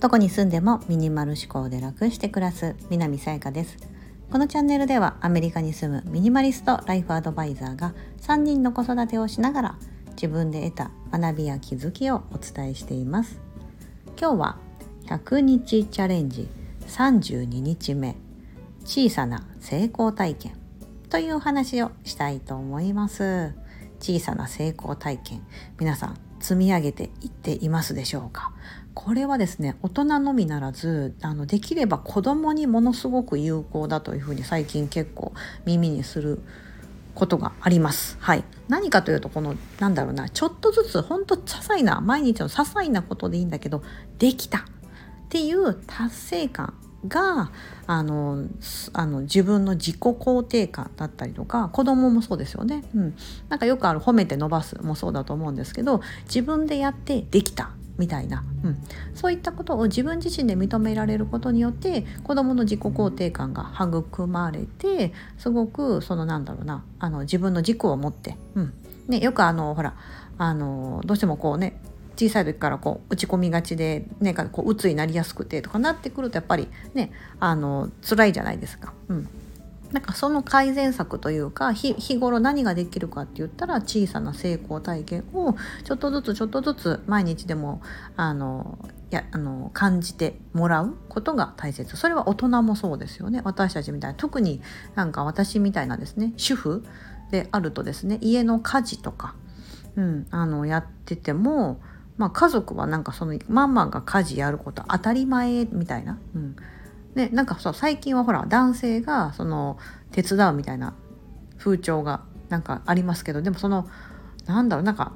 どこに住んでもミニマル思考で楽して暮らす南さやかです。このチャンネルではアメリカに住むミニマリストライフアドバイザーが3人の子育てをしながら自分で得た学びや気づきをお伝えしています。今日は100日チャレンジ32日目小さな成功体験というお話をしたいと思います。小さな成功体験皆さん積み上げていっていますでしょうか？これはですね大人のみならずあのできれば子供にものすごく有効だというふうに最近結構耳にすることがあります。はい。何かというと、この、なんだろうな、ちょっとずつ、ほんと些細な、毎日の些細なことでいいんだけど、できたっていう達成感があのあの自分の自己肯定感だったりとか子供もそうですよね、うん、なんかよくある褒めて伸ばすもそうだと思うんですけど自分でやってできたみたいな、うん、そういったことを自分自身で認められることによって子どもの自己肯定感が育まれてすごくそのなんだろうなあの自分の軸を持って、うん。ね、よくあのほらあのどうしてもこうね小さい時からこう打ち込みがちで、ね、こう鬱になりやすくてとかなってくるとやっぱりねあの辛いじゃないですか。うん。なんかその改善策というか日頃何ができるかって言ったら小さな成功体験をちょっとずつちょっとずつ毎日でもあのやあの感じてもらうことが大切。それは大人もそうですよね。私たちみたいな特になんか私みたいなですね主婦であるとですね家の家事とか、うん、あのやっててもまあ、家族はなんかそのママが家事やること当たり前みたいな、うん、でなんかそう最近はほら男性がその手伝うみたいな風潮がなんかありますけどでもそのなんだろうなんか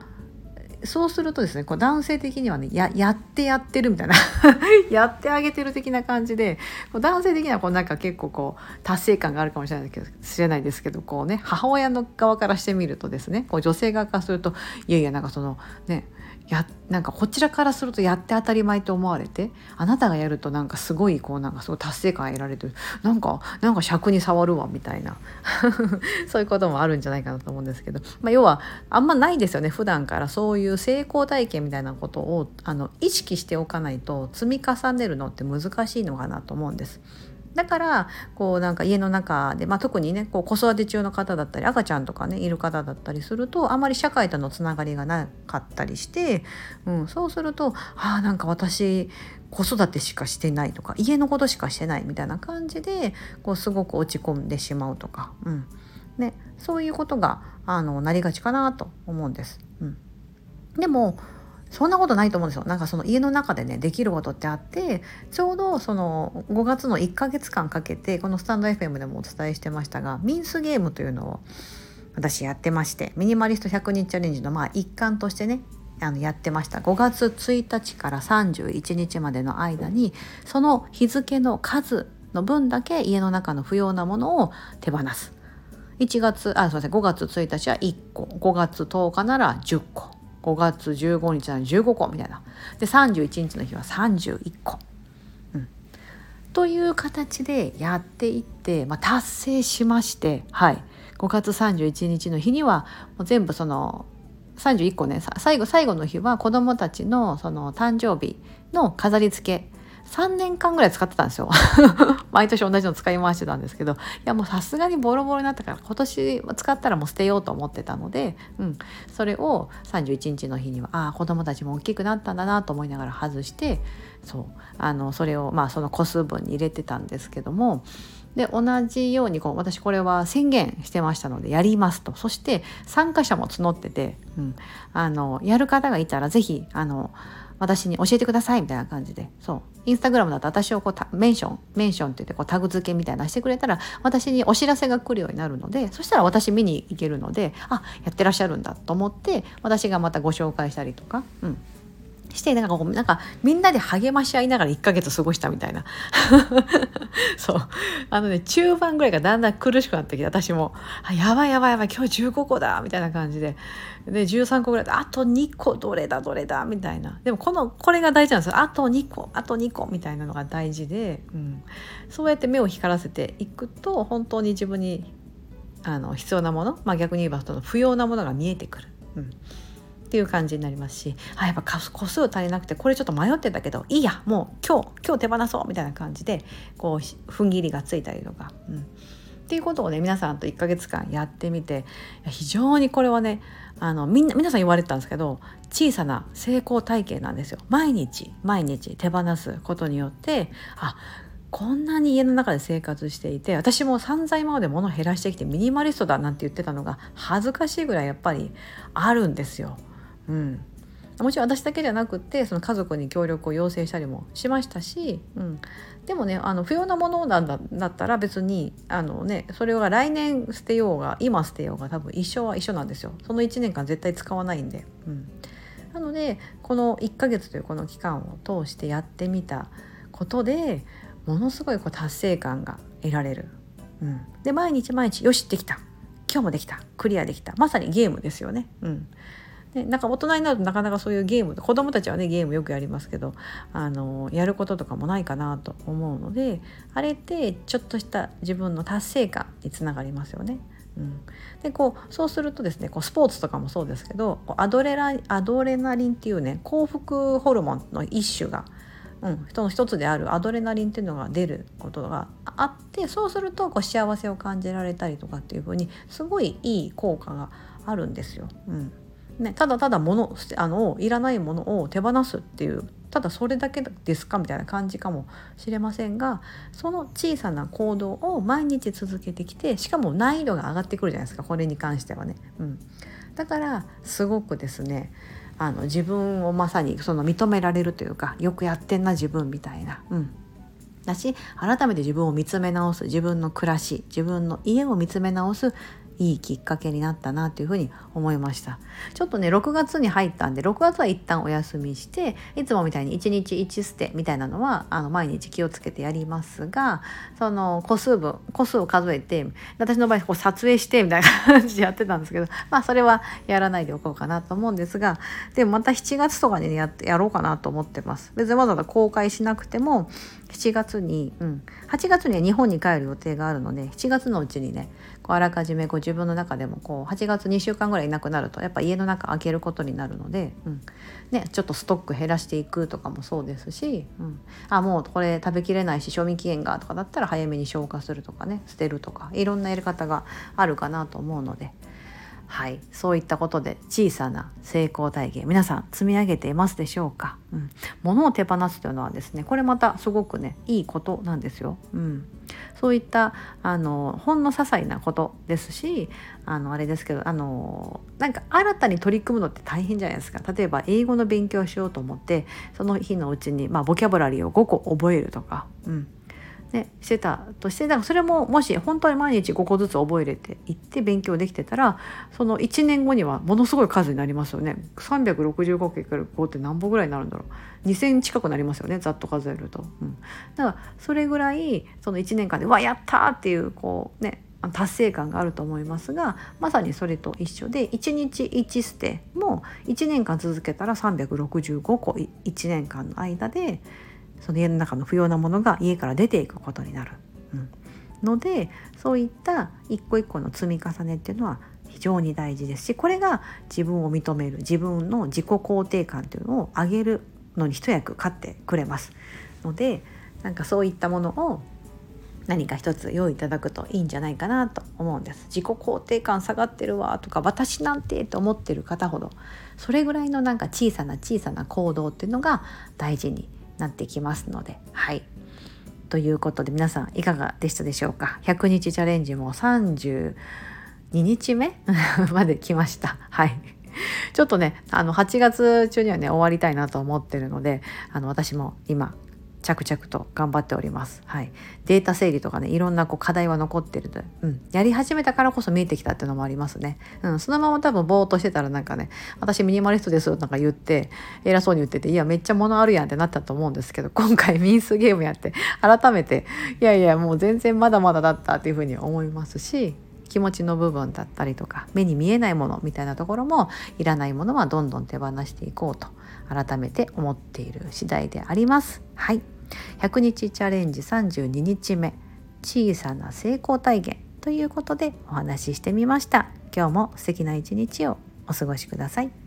そうするとですねこう男性的にはねややってやってるみたいな やってあげてる的な感じでこう男性的にはこうなんか結構こう達成感があるかもしれないけど知れないですけどこうね母親の側からしてみるとですねこう女性側からするといやいやなんかそのねやなんかこちらからするとやって当たり前と思われてあなたがやるとなんかすごいこうなんかすごい達成感得られてる。なんかなんか尺に触るわみたいな。そういうこともあるんじゃないかなと思うんですけど、まあ、要はあんまないですよね普段から。そういう成功体験みたいなことをあの意識しておかないと積み重ねるのって難しいのかなと思うんです。だからこうなんか家の中で、まあ、特にねこう子育て中の方だったり赤ちゃんとかねいる方だったりするとあまり社会とのつながりがなかったりして、うん、そうするとあなんか私子育てしかしてないとか家のことしかしてないみたいな感じでこうすごく落ち込んでしまうとか、うんね、そういうことがあのなりがちかなと思うんです。うん、でもそんなことないと思うんですよ。なんかその家の中でねできることってあってちょうどその5月の1ヶ月間かけてこのスタンド FM でもお伝えしてましたがミンスゲームというのを私やってましてミニマリスト100日チャレンジのまあ一環としてねあのやってました。5月1日から31日までの間にその日付の数の分だけ家の中の不要なものを手放す。1月あすいません5月1日は1個。5月10日なら10個。5月15日なら15個みたいな。で31日の日は31個、うん、という形でやっていって、まあ、達成しましてはい。5月31日の日にはもう全部その31個ね。最後最後の日は子どもたちのその誕生日の飾り付け3年間ぐらい使ってたんですよ。毎年同じの使い回してたんですけど。いやもうさすがにボロボロになったから今年使ったらもう捨てようと思ってたので、うん、それを31日の日にはああ子供たちも大きくなったんだなと思いながら外してそう。あのそれをまあその個数分に入れてたんですけどもで同じようにこう私これは宣言してましたのでやりますと。そして参加者も募ってて、うん、あのやる方がいたら是非あの私に教えてくださいみたいな感じで。そう。インスタグラムだと私をこうメンションメンションって言ってこうタグ付けみたいなしてくれたら私にお知らせが来るようになるのでそしたら私見に行けるのであやってらっしゃるんだと思って私がまたご紹介したりとか、うん、してなんかこうなんかみんなで励まし合いながら1ヶ月過ごしたみたいな。そう。あのね中盤ぐらいがだんだん苦しくなってきて私もあやばいやばいやばい今日15個だみたいな感じで。で13個ぐらいであと2個どれだどれだみたいな。でもこのこれが大事なんですよ。あと2個あと2個みたいなのが大事で、うん、そうやって目を光らせていくと本当に自分にあの必要なもの、まあ、逆に言えばその不要なものが見えてくる。うん。っていう感じになりますしあやっぱ個数足りなくてこれちょっと迷ってたけどいいやもう今日今日手放そうみたいな感じでこう踏ん切りがついたりとか。うんっていうことをね皆さんと1ヶ月間やってみて非常にこれはねあのみんな皆さん言われてたんですけど小さな成功体験なんですよ毎日毎日手放すことによってあこんなに家の中で生活していて私も散々今まで物を減らしてきてミニマリストだなんて言ってたのが恥ずかしいぐらいやっぱりあるんですよ。うん、もちろん私だけじゃなくってその家族に協力を要請したりもしましたし、うん、でもねあの不要なものなんだだったら別にあの、ね、それが来年捨てようが今捨てようが多分一生は一緒なんですよ。その1年間絶対使わないんで。うん、なのでこの1ヶ月というこの期間を通してやってみたことでものすごいこう達成感が得られる。うん、で毎日毎日よしできた。今日もできた。クリアできた。まさにゲームですよね。うんでなんか大人になるとなかなかそういうゲーム子供たちはねゲームよくやりますけどあのやることとかもないかなと思うのであれってちょっとした自分の達成感につながりますよね。うん、でこうそうするとですねこうスポーツとかもそうですけどアドレラアドレナリンっていうね幸福ホルモンの一種が、うん、人の一つであるアドレナリンっていうのが出ることがあってそうするとこう幸せを感じられたりとかっていうふうにすごいいい効果があるんですよ。うんね、ただただ物あのいらないものを手放すっていうただそれだけですかみたいな感じかもしれませんがその小さな行動を毎日続けてきてしかも難易度が上がってくるじゃないですかこれに関してはね。うん、だからすごくですねあの自分をまさにその認められるというかよくやってんな自分みたいな。うんだし改めて自分を見つめ直す自分の暮らし自分の家を見つめ直すいいきっかけになったなというふうに思いました。ちょっとね6月に入ったんで6月は一旦お休みしていつもみたいに1日1捨てみたいなのはあの毎日気をつけてやりますがその個数分個数を数えて私の場合こう撮影してみたいな感じでやってたんですけどまあそれはやらないでおこうかなと思うんですがでもまた7月とかに、ね、ややろうかなと思ってます。別にわざわざ公開しなくても7月に、うん、8月には日本に帰る予定があるので7月のうちにねあらかじめご自分の中でもこう8月2週間ぐらいいなくなるとやっぱ家の中開けることになるので、うんね、ちょっとストック減らしていくとかもそうですし、うん、あもうこれ食べきれないし賞味期限がとかだったら早めに消化するとかね捨てるとかいろんなやり方があるかなと思うので。はい、そういったことで小さな成功体験皆さん積み上げていますでしょうか、うん、物を手放すというのはですねこれまたすごくねいいことなんですよ。うん、そういったあのほんの些細なことですしあのあれですけどあのなんか新たに取り組むのって大変じゃないですか。例えば英語の勉強しようと思ってその日のうちに、まあ、ボキャブラリーを5個覚えるとか、うん、ね、してたとしてだからそれももし本当に毎日5個ずつ覚えれていって勉強できてたらその1年後にはものすごい数になりますよね。365×5 って何本ぐらいになるんだろう。2,000近くなりますよねざっと数えると、うん、だからそれぐらいその1年間で「わやった!」っていうこうね達成感があると思いますがまさにそれと一緒で1日1捨ても1年間続けたら365個1年間の間でその家の中の不要なものが家から出ていくことになる。うん、のでそういった一個一個の積み重ねっていうのは非常に大事ですしこれが自分を認める自分の自己肯定感っていうのを上げるのに一役買ってくれます。のでなんかそういったものを何か一つ用意いただくといいんじゃないかなと思うんです。自己肯定感下がってるわとか私なんてと思ってる方ほどそれぐらいのなんか小さな小さな行動っていうのが大事になってきますのではい。ということで皆さんいかがでしたでしょうか？100日チャレンジも32日目？まで来ました。はい。ちょっとねあの8月中にはね終わりたいなと思ってるのであの私も今着々と頑張っております。はい、データ整理とかねいろんなこう課題は残ってると、うん、やり始めたからこそ見えてきたっていうのもありますね。うん、そのまま多分ぼーっとしてたらなんかね私ミニマリストですなんか言って偉そうに言ってていやめっちゃ物あるやんってなったと思うんですけど今回ミンスゲームやって改めていやいやもう全然まだまだだったっていうふうに思いますし気持ちの部分だったりとか目に見えないものみたいなところもいらないものはどんどん手放していこうと改めて思っている次第であります。はい100日チャレンジ32日目小さな成功体験ということでお話ししてみました。今日も素敵な一日をお過ごしください。